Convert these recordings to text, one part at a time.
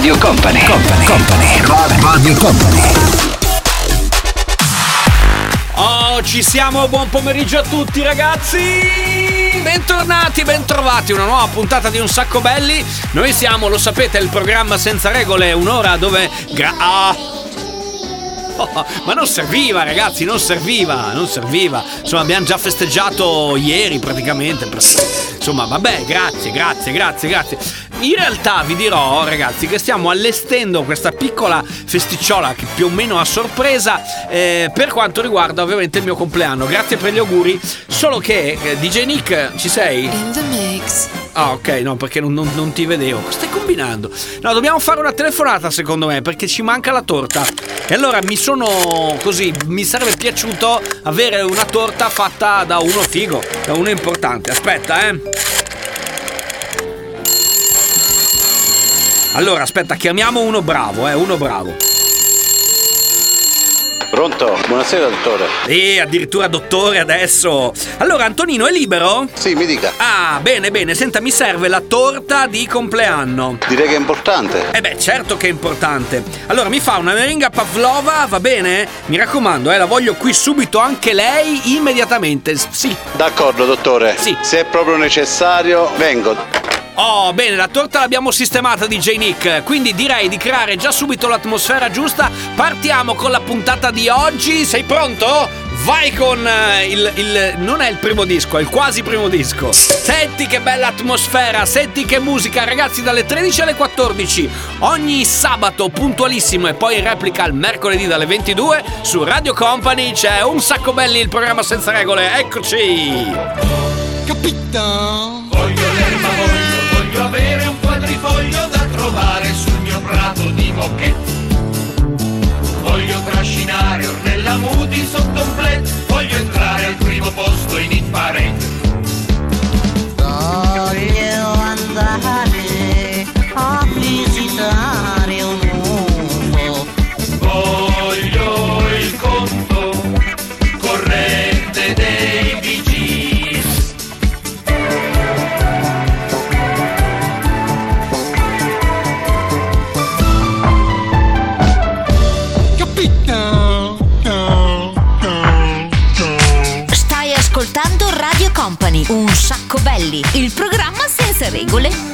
Radio Company, Company, Company, Radio Company. Oh, ci siamo, buon pomeriggio a tutti ragazzi! Bentornati, bentrovati, una nuova puntata di Un Sacco Belli. Noi siamo, lo sapete, il programma senza regole, un'ora dove... Gra- ah. Ma non serviva ragazzi, non serviva, non serviva. Insomma, abbiamo già festeggiato ieri praticamente. Insomma, vabbè, grazie, grazie, grazie, grazie. In realtà vi dirò, ragazzi, che stiamo allestendo questa piccola festicciola che più o meno a sorpresa eh, per quanto riguarda ovviamente il mio compleanno. Grazie per gli auguri. Solo che, eh, DJ Nick, ci sei? In the mix. Ah, ok, no, perché non, non- non ti vedevo. Cosa stai combinando? No, dobbiamo fare una telefonata, secondo me, perché ci manca la torta. E allora mi sono così, mi sarebbe piaciuto avere una torta fatta da uno figo, da uno importante. Aspetta, eh. Allora, aspetta, chiamiamo uno bravo, eh, uno bravo. Pronto? Buonasera dottore. E addirittura dottore adesso. Allora, Antonino è libero? Sì, mi dica. Ah, bene, bene. Senta, mi serve la torta di compleanno. Direi che è importante. Eh beh, certo che è importante. Allora, mi fa una meringa pavlova, va bene? Mi raccomando, eh, la voglio qui subito anche lei, immediatamente. Sì. D'accordo, dottore. Sì. Se è proprio necessario, vengo. Oh, bene, la torta l'abbiamo sistemata DJ Nick, quindi direi di creare già subito l'atmosfera giusta. Partiamo con la puntata di oggi. Sei pronto? Vai con eh, il, il- non è il primo disco, è il quasi primo disco. Senti che bella atmosfera, senti che musica, ragazzi, dalle 13 alle 14. Ogni sabato puntualissimo e poi in replica il mercoledì dalle 22 su Radio Company c'è un sacco belli il programma senza regole. Eccoci. L'erba, voglio, avere un quadrifoglio da trovare sul mio prato di bocchetti. Voglio trascinare ornella muti sotto un plet, voglio entrare al primo posto in parade. Voglio andare a visitare belli, il programma senza regole.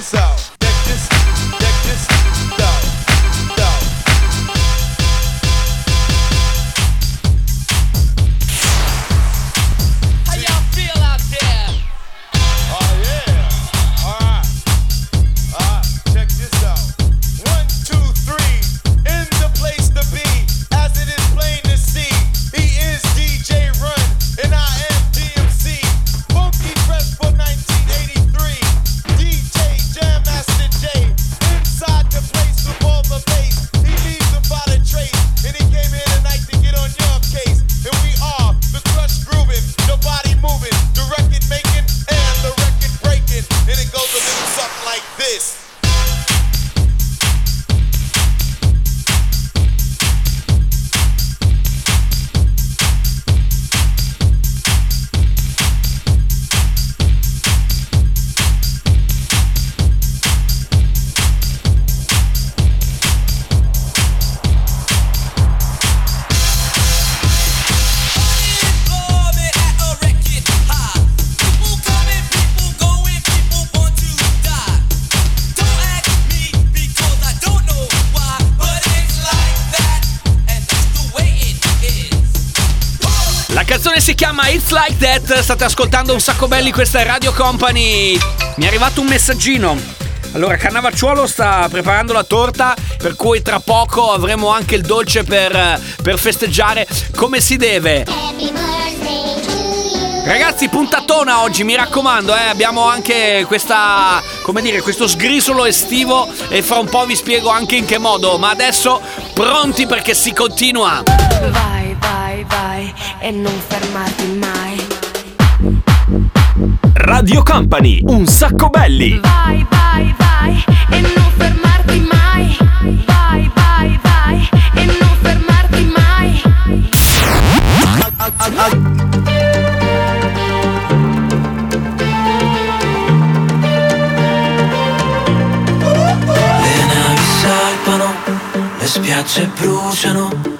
hands out. State ascoltando un sacco belli, questa Radio Company. Mi è arrivato un messaggino. Allora, Cannavacciuolo sta preparando la torta, per cui tra poco avremo anche il dolce per, per festeggiare come si deve. Ragazzi, puntatona oggi, mi raccomando, eh, abbiamo anche questa, come dire, questo sgrisolo estivo e fra un po' vi spiego anche in che modo, ma adesso pronti perché si continua. Vai, vai, vai e non fermarti mai. Radio Company, un sacco belli. Vai, vai, vai e non fermarti mai. Vai, vai, vai e non fermarti mai. Le navi salpano, le spiagge bruciano.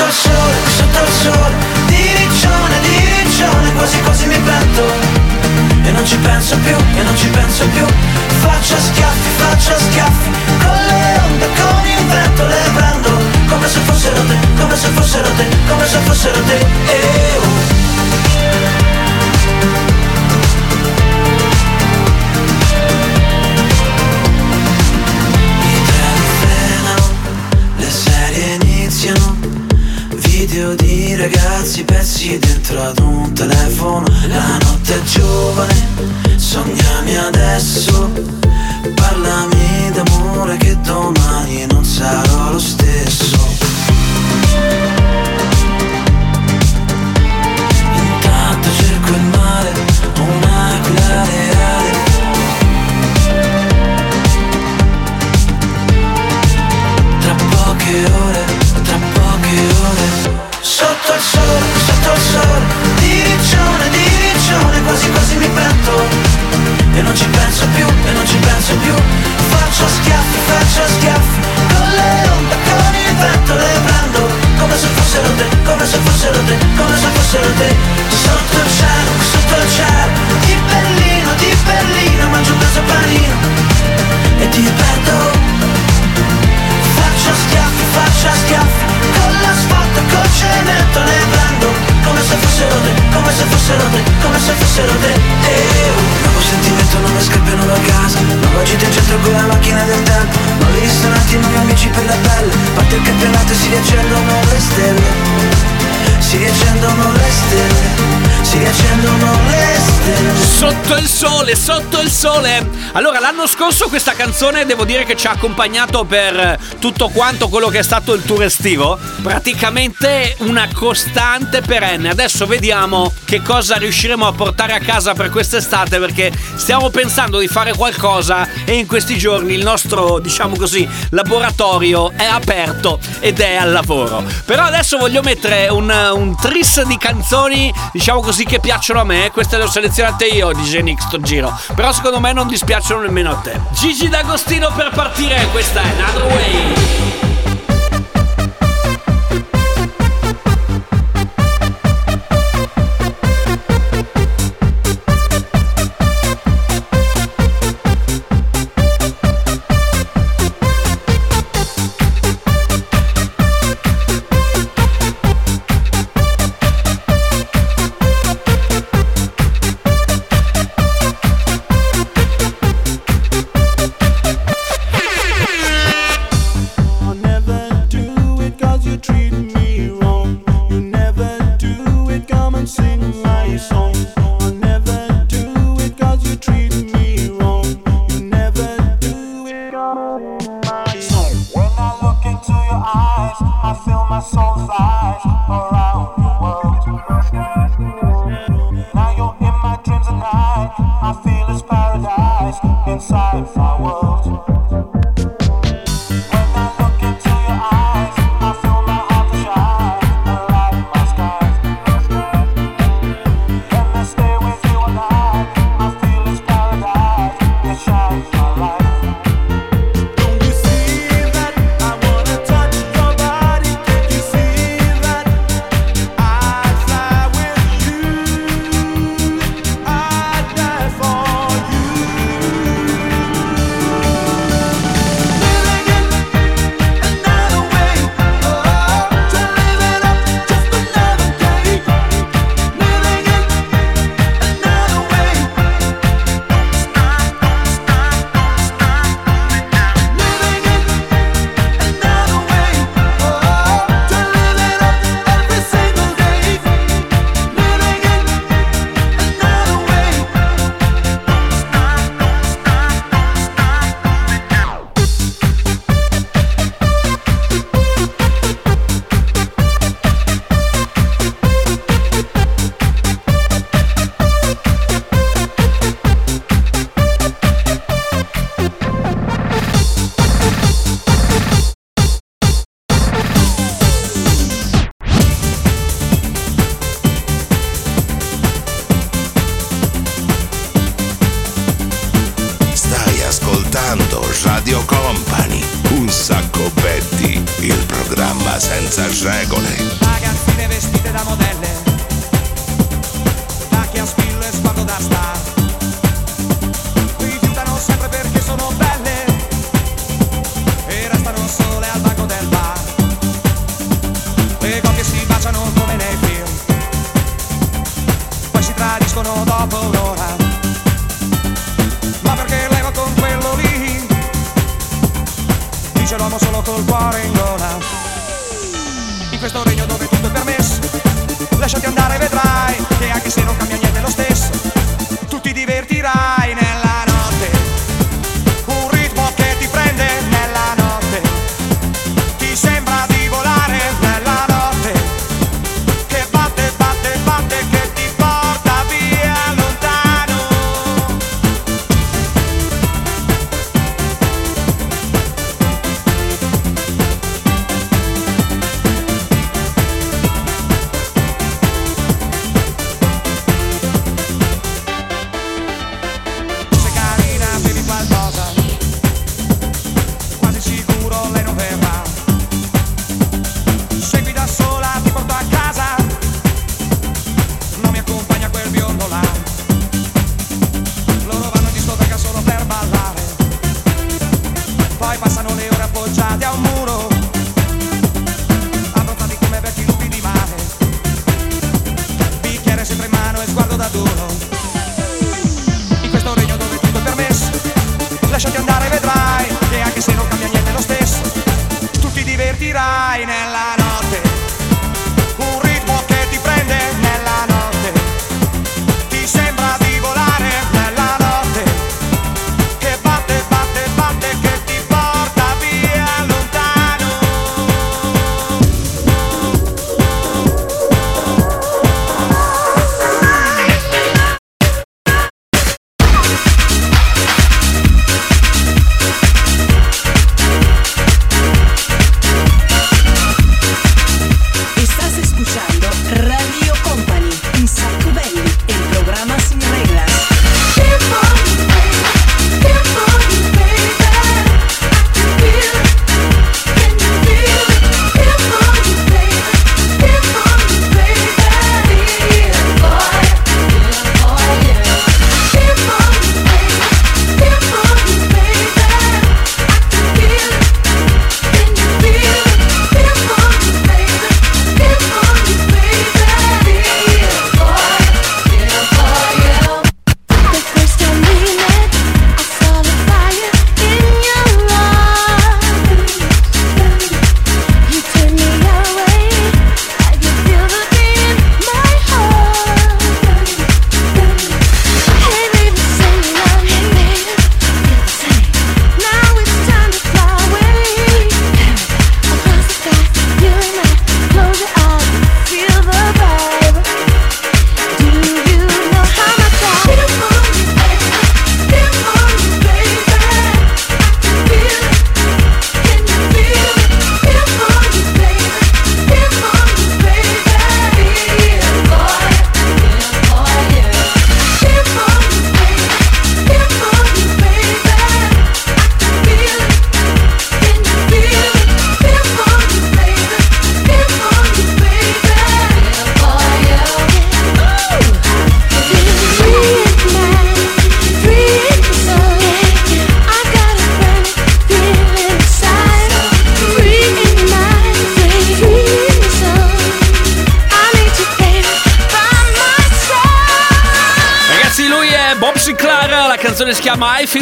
Sotto il sole, sotto il sole Di riccione, di riccione Quasi quasi mi pento E non ci penso più, e non ci penso più. Faccio schiaffi, faccio schiaffi Con le onde, con il vento Le prendo. Come se fossero te Come se fossero te, come se fossero te. Eh, oh. Ragazzi pezzi dentro ad un telefono. La notte è giovane, sognami adesso. Parlami d'amore che domani non sarò lo stesso E non ci penso più, e non ci penso più. Faccio schiaffi, faccio schiaffi. Con le onde, con il vento Le prendo. Come se fossero te Come se fossero te, come se fossero te. Sotto il cielo, sotto il cielo. Di Berlino, di Berlino Mangio un peso panino. E ti perdo Faccio schiaffi, faccio schiaffi. Con l'asfalto e col cemento le prendo. Come se fossero te, come se fossero te, come se fossero te. Eh, Nuovo sentimento, nuove scappiano da casa. Nuova gita in centro con la macchina del tempo. Nuovi ristoranti, nuovi amici per la pelle. Parte il campionato e si riaccendono le stelle. Si riaccendono le stelle. Si riaccendono le stelle Sotto il sole, sotto il sole. Allora, l'anno scorso questa canzone devo dire che ci ha accompagnato per tutto quanto quello che è stato il tour estivo. Praticamente una costante perenne. Adesso vediamo che cosa riusciremo a portare a casa per quest'estate perché stiamo pensando di fare qualcosa e in questi giorni il nostro, diciamo così, laboratorio è aperto ed è al lavoro. Però adesso voglio mettere un, un tris di canzoni, diciamo così, che piacciono a me. Queste le ho selezionate io di Genix sto giro. Però secondo me non dispiacciono nemmeno a te. Gigi D'Agostino per partire, questa è Another Way. if i want. senza regole. Ragazzine vestite da modello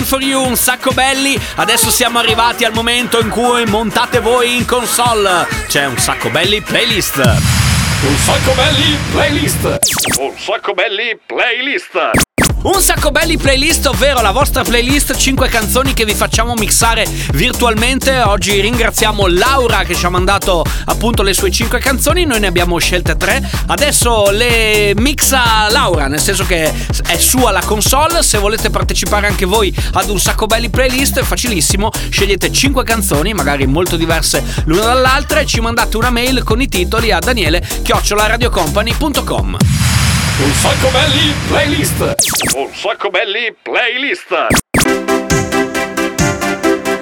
for You, un sacco belli. Adesso siamo arrivati al momento in cui montate voi in console. C'è un sacco belli playlist. Un sacco belli playlist. Un sacco belli playlist. Un sacco belli playlist, ovvero la vostra playlist 5 canzoni che vi facciamo mixare virtualmente. Oggi ringraziamo Laura che ci ha mandato appunto le sue 5 canzoni, noi ne abbiamo scelte 3. Adesso le mixa Laura, nel senso che è sua la console, se volete partecipare anche voi ad un sacco belli playlist è facilissimo, scegliete 5 canzoni, magari molto diverse l'una dall'altra e ci mandate una mail con i titoli a daniele chiocciola un sacco belli playlist! Un sacco belli playlist!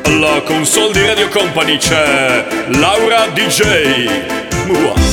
Alla console di Radio Company c'è Laura DJ. Mua.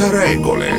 Senza regole.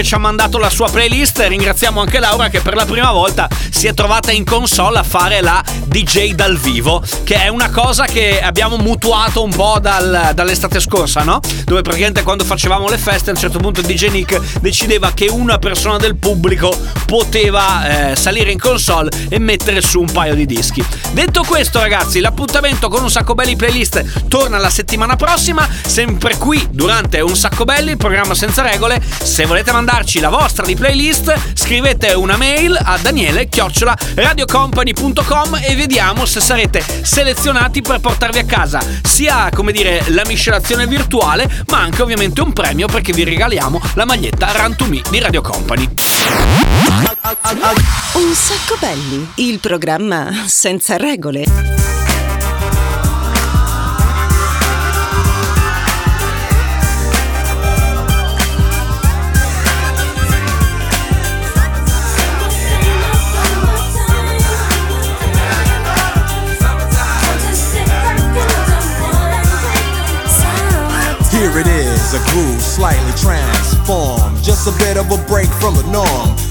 Che ci ha mandato la sua playlist. Ringraziamo anche Laura che per la prima volta si è trovata in console a fare la DJ dal vivo. Che è una cosa che abbiamo mutuato un po' dal- dall'estate scorsa, no? Dove praticamente quando facevamo le feste a un certo punto DJ Nick decideva che una persona del pubblico poteva eh, salire in console e mettere su un paio di dischi. Detto questo, ragazzi, l'appuntamento con un sacco belli playlist torna la settimana prossima, sempre qui durante un sacco belli, il programma senza regole. Se volete mandarci la vostra di playlist, scrivete una mail a daniele chiocciola radiocompany.com e vediamo se sarete selezionati per portarvi a casa sia come dire la miscelazione virtuale, ma anche ovviamente un premio perché vi regaliamo la maglietta Run to Me di Radio Company. Un sacco belli, il programma senza regole. Here it is, a groove slightly transformed. Just a bit of a break from the norm.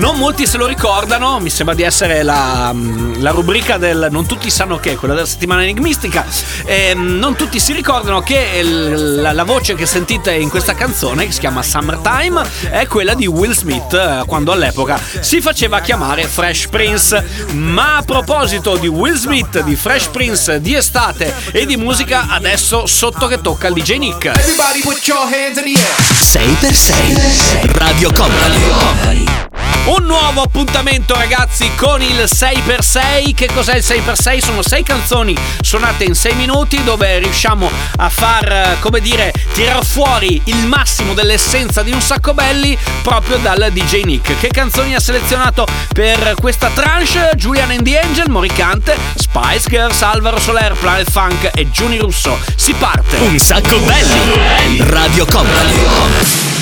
Non molti se lo ricordano, mi sembra di essere la, mm, la rubrica del Non tutti sanno che, quella della settimana enigmistica. Ehm, non tutti si ricordano che il- la, la voce che sentite in questa canzone, che si chiama Summertime, è quella di Will Smith, eh, quando all'epoca si faceva chiamare Fresh Prince. Ma a proposito di Will Smith, di Fresh Prince, di estate e di musica, adesso sotto che tocca il DJ Nick. Everybody put your hands in the air. 6x6 Radio Company. Un nuovo appuntamento ragazzi con il 6x6 Che cos'è il 6x6? Sono 6 canzoni suonate in 6 minuti Dove riusciamo a far, eh, come dire, tirar fuori il massimo dell'essenza di un sacco belli Proprio dal DJ Nick Che canzoni ha selezionato per questa tranche? Julian and the Angel, Moricante, Spice Girls, Alvaro Soler, Planet Funk e Giuni Russo Si parte Un sacco belli. Radio Company.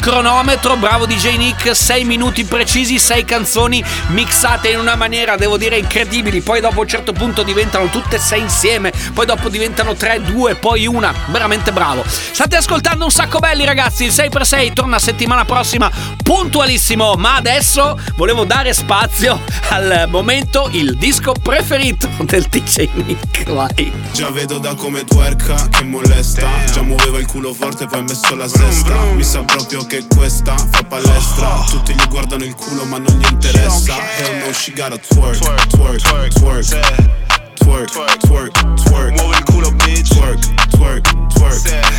Il cronometro, bravo DJ Nick, 6 minuti precisi, 6 canzoni mixate in una maniera, devo dire, incredibili. Poi dopo a un certo punto diventano tutte 6 insieme, poi dopo diventano 3, 2, poi una. Veramente bravo. State ascoltando un sacco belli ragazzi, il 6x6 torna settimana prossima puntualissimo, ma adesso volevo dare spazio al momento il disco preferito del DJ Nick. Vai. Già vedo da come twerka che molesta Già muoveva il culo forte poi ha messo la sesta Mi sa proprio che questa fa palestra. Tutti gli guardano il culo ma non gli interessa. Hell no she gotta twerk Twerk, twerk, twerk Twerk, twerk, twerk. Muovi il culo bitch. Twerk, twerk, twerk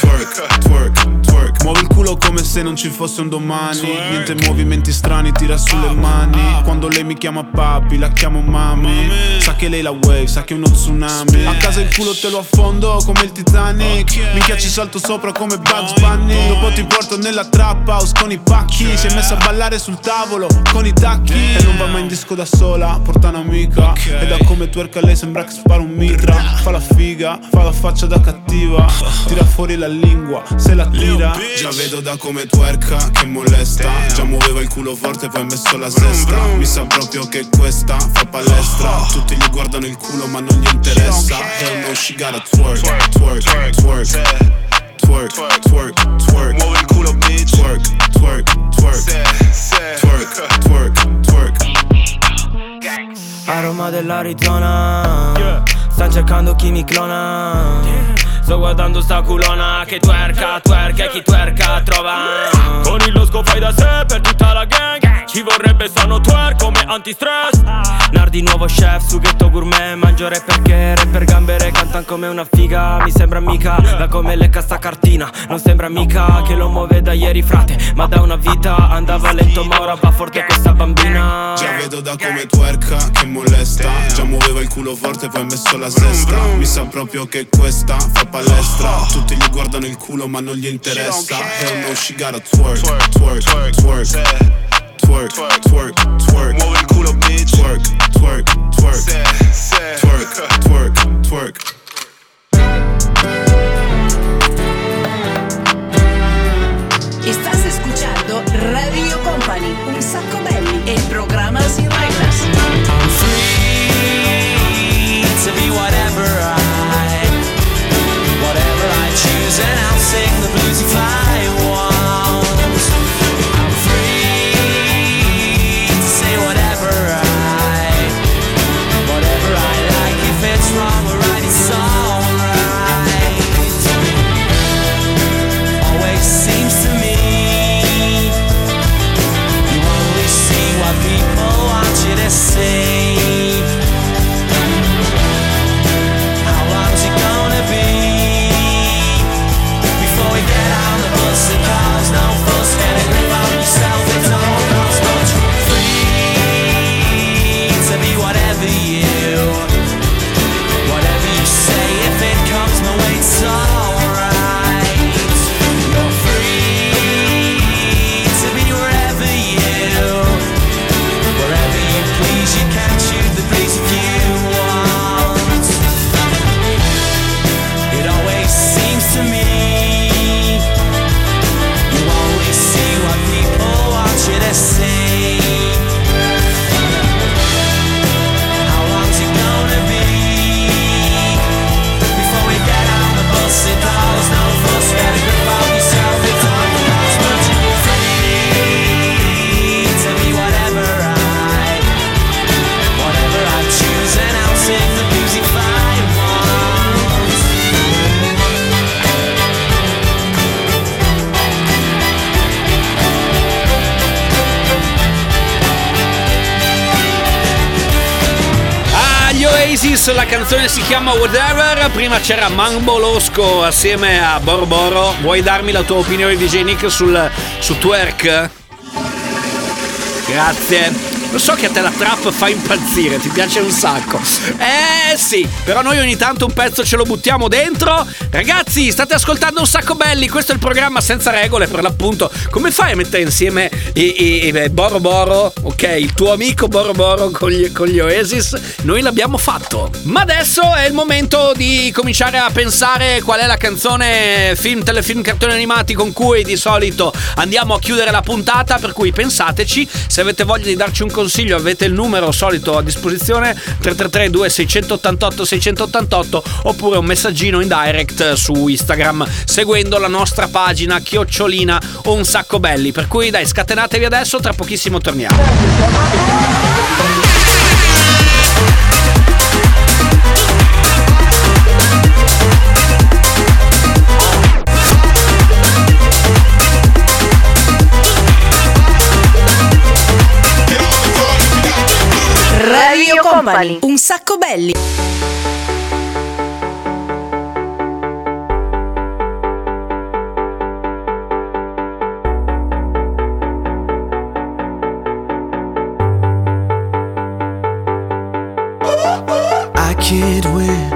Twerk, twerk, twerk. Muovi il culo come se non ci fosse un domani. Niente movimenti strani, tira sulle mani. Quando lei mi chiama papi, la chiamo mami. Sa che lei la wave, sa che è uno tsunami. A casa il culo te lo affondo come il Titanic. Minchia ci salto sopra come Bugs Bunny. Dopo ti porto nella trap house con i pacchi. Si è messa a ballare sul tavolo con i tacchi. E non va mai in disco da sola, porta un'amica. E da come twerka lei sembra che spara un mitra. Fa la figa, fa la faccia da cattiva. Tira fuori la lingua, se la tira. Già vedo da come twerka che molesta. Già muoveva il culo forte poi ha messo la sesta. Mi sa proprio che questa fa palestra. Tutti gli guardano il culo ma non gli interessa. Hell no she gotta twerk. Twerk, twerk, twerk Twerk, twerk, Muovi il culo bitch. Twerk, twerk, twerk. Twerk, twerk, twerk. Aroma dell'Arizona Sta cercando chi mi clona. Sto guardando sta culona Che twerka, twerka e chi twerka trova. Con il losco fai da sé per tutta la gang Ci vorrebbe sano twerk come antistress. Nardi nuovo chef, sughetto gourmet Mangio rapper che rapper gambere Cantan come una figa. Mi sembra mica da come lecca sta cartina. Non sembra mica che lo muove da ieri frate Ma da una vita. Andava lento ma ora va forte questa bambina. Già vedo da come twerka che molesta. Già muoveva il culo forte poi ha messo la sesta. Mi sa proprio che questa fa palestra. Tutti gli guardano il culo ma non gli interessa. Hell no she gotta twerk Twerk, twerk, twerk Twerk, twerk, Muovi il culo bitch. Twerk, twerk, twerk. Twerk, twerk, twerk. Estás escuchando Radio Company, un saco belli, el programa sin reglas. Chiama Whatever. Prima c'era Mambo Losco assieme a Borboro. Vuoi darmi la tua opinione, DJ Nick, sul, su twerk? Grazie. Lo so che a te la trap fa impazzire, ti piace un sacco. Eh sì, però noi ogni tanto un pezzo ce lo buttiamo dentro. Ragazzi, state ascoltando un sacco belli, questo è il programma senza regole per l'appunto. Come fai a mettere insieme i, i- i- Boro Boro, ok, il tuo amico Boro Boro con gli, con gli Oasis? Noi l'abbiamo fatto. Ma adesso è il momento di cominciare a pensare qual è la canzone film, telefilm, cartoni animati con cui di solito andiamo a chiudere la puntata, per cui pensateci, se avete voglia di darci un consiglio avete il numero solito a disposizione 333 2688 688 oppure un messaggino in direct su Instagram seguendo la nostra pagina chiocciolina o un sacco belli, per cui dai scatenatevi adesso, tra pochissimo torniamo. Radio Company. Un sacco belli. Can't win,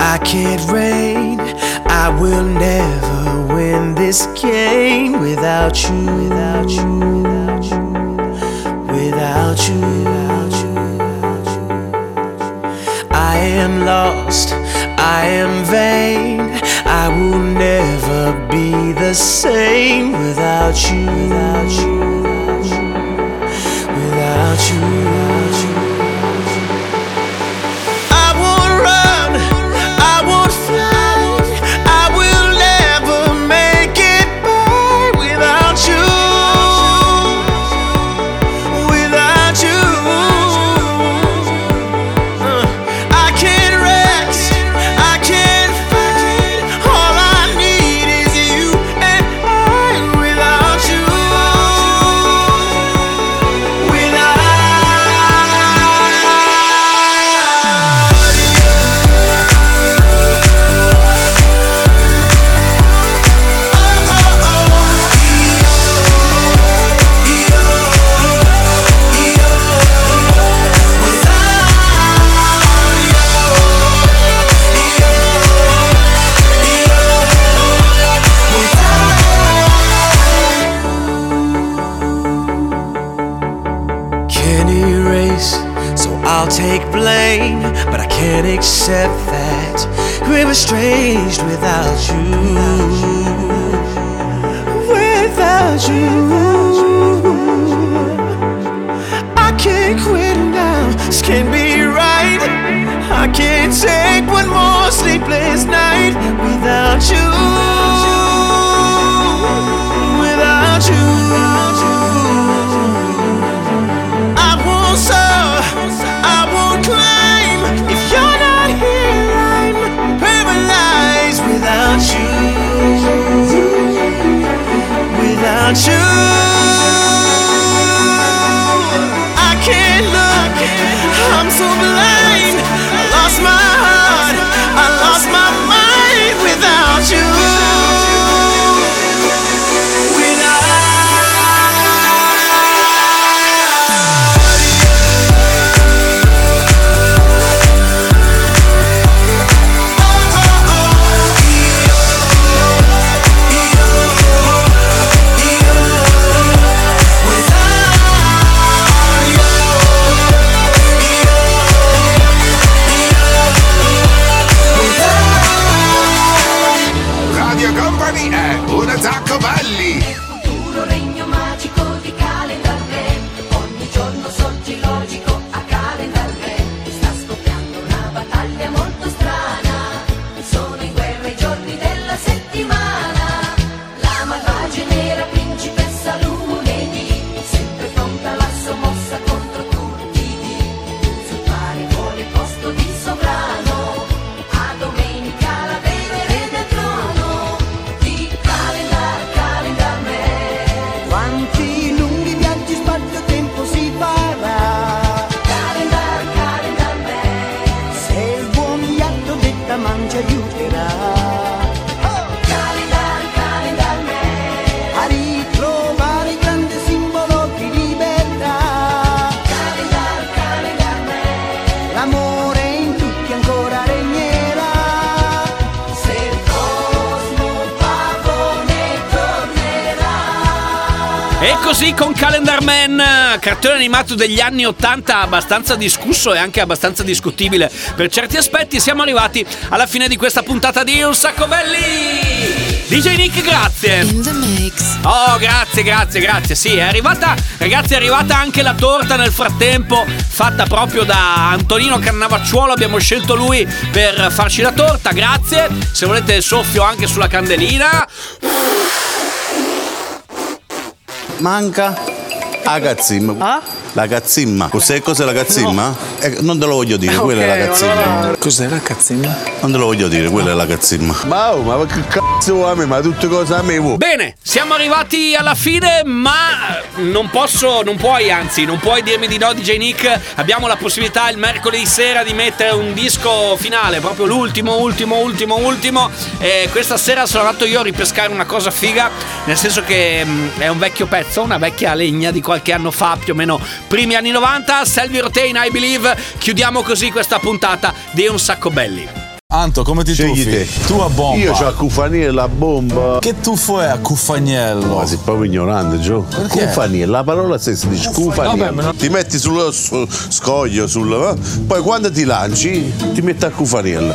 I can't reign. I will never win this game without you, without you, without you, without you, without you. I am lost, I am vain. I will never be the same without you, without you, without you, without you, without you. E così con Calendar Man, cartone animato degli anni 80 abbastanza discusso e anche abbastanza discutibile per certi aspetti, siamo arrivati alla fine di questa puntata di Un Sacco Belli! DJ Nick, grazie! Oh, grazie, grazie, grazie. Sì, è arrivata, ragazzi, è arrivata anche la torta nel frattempo, fatta proprio da Antonino Cannavacciuolo. Abbiamo scelto lui per farci la torta, grazie. Se volete il soffio anche sulla candelina. Manca la cazzimma. La cazzimma. Cos'è cos'è la cazzimma? Eh, non te lo voglio dire, quella è la cazzimma. Cos'è la cazzimma? Non te lo voglio dire, quella è la cazzimma. Ma, oh, ma che cazzo vuoi a me? Ma tutte cose a me vuoi? Bene, siamo arrivati alla fine, ma non posso, non puoi, anzi, non puoi dirmi di no, DJ Nick. Abbiamo la possibilità il mercoledì sera di mettere un disco finale, proprio l'ultimo, ultimo, ultimo, ultimo. E questa sera sono andato io a ripescare una cosa figa, nel senso che mm, è un vecchio pezzo, una vecchia legna di qualche anno fa, più o meno primi anni 90. Selvi Rotain, I Believe. Chiudiamo così questa puntata di Un Sacco Belli. Anto, come ti Scegli tuffi? te. Tu a bomba. Io c'ho a Cufaniello la bomba. Che tuffo è a Cuffaniello? Ma sei proprio ignorante, Gio. Perché? Cufaniello, la parola stessa dice cufaniello. Vabbè, non- Ti metti sullo su- scoglio, sul, eh? poi quando ti lanci ti metti a cufaniello.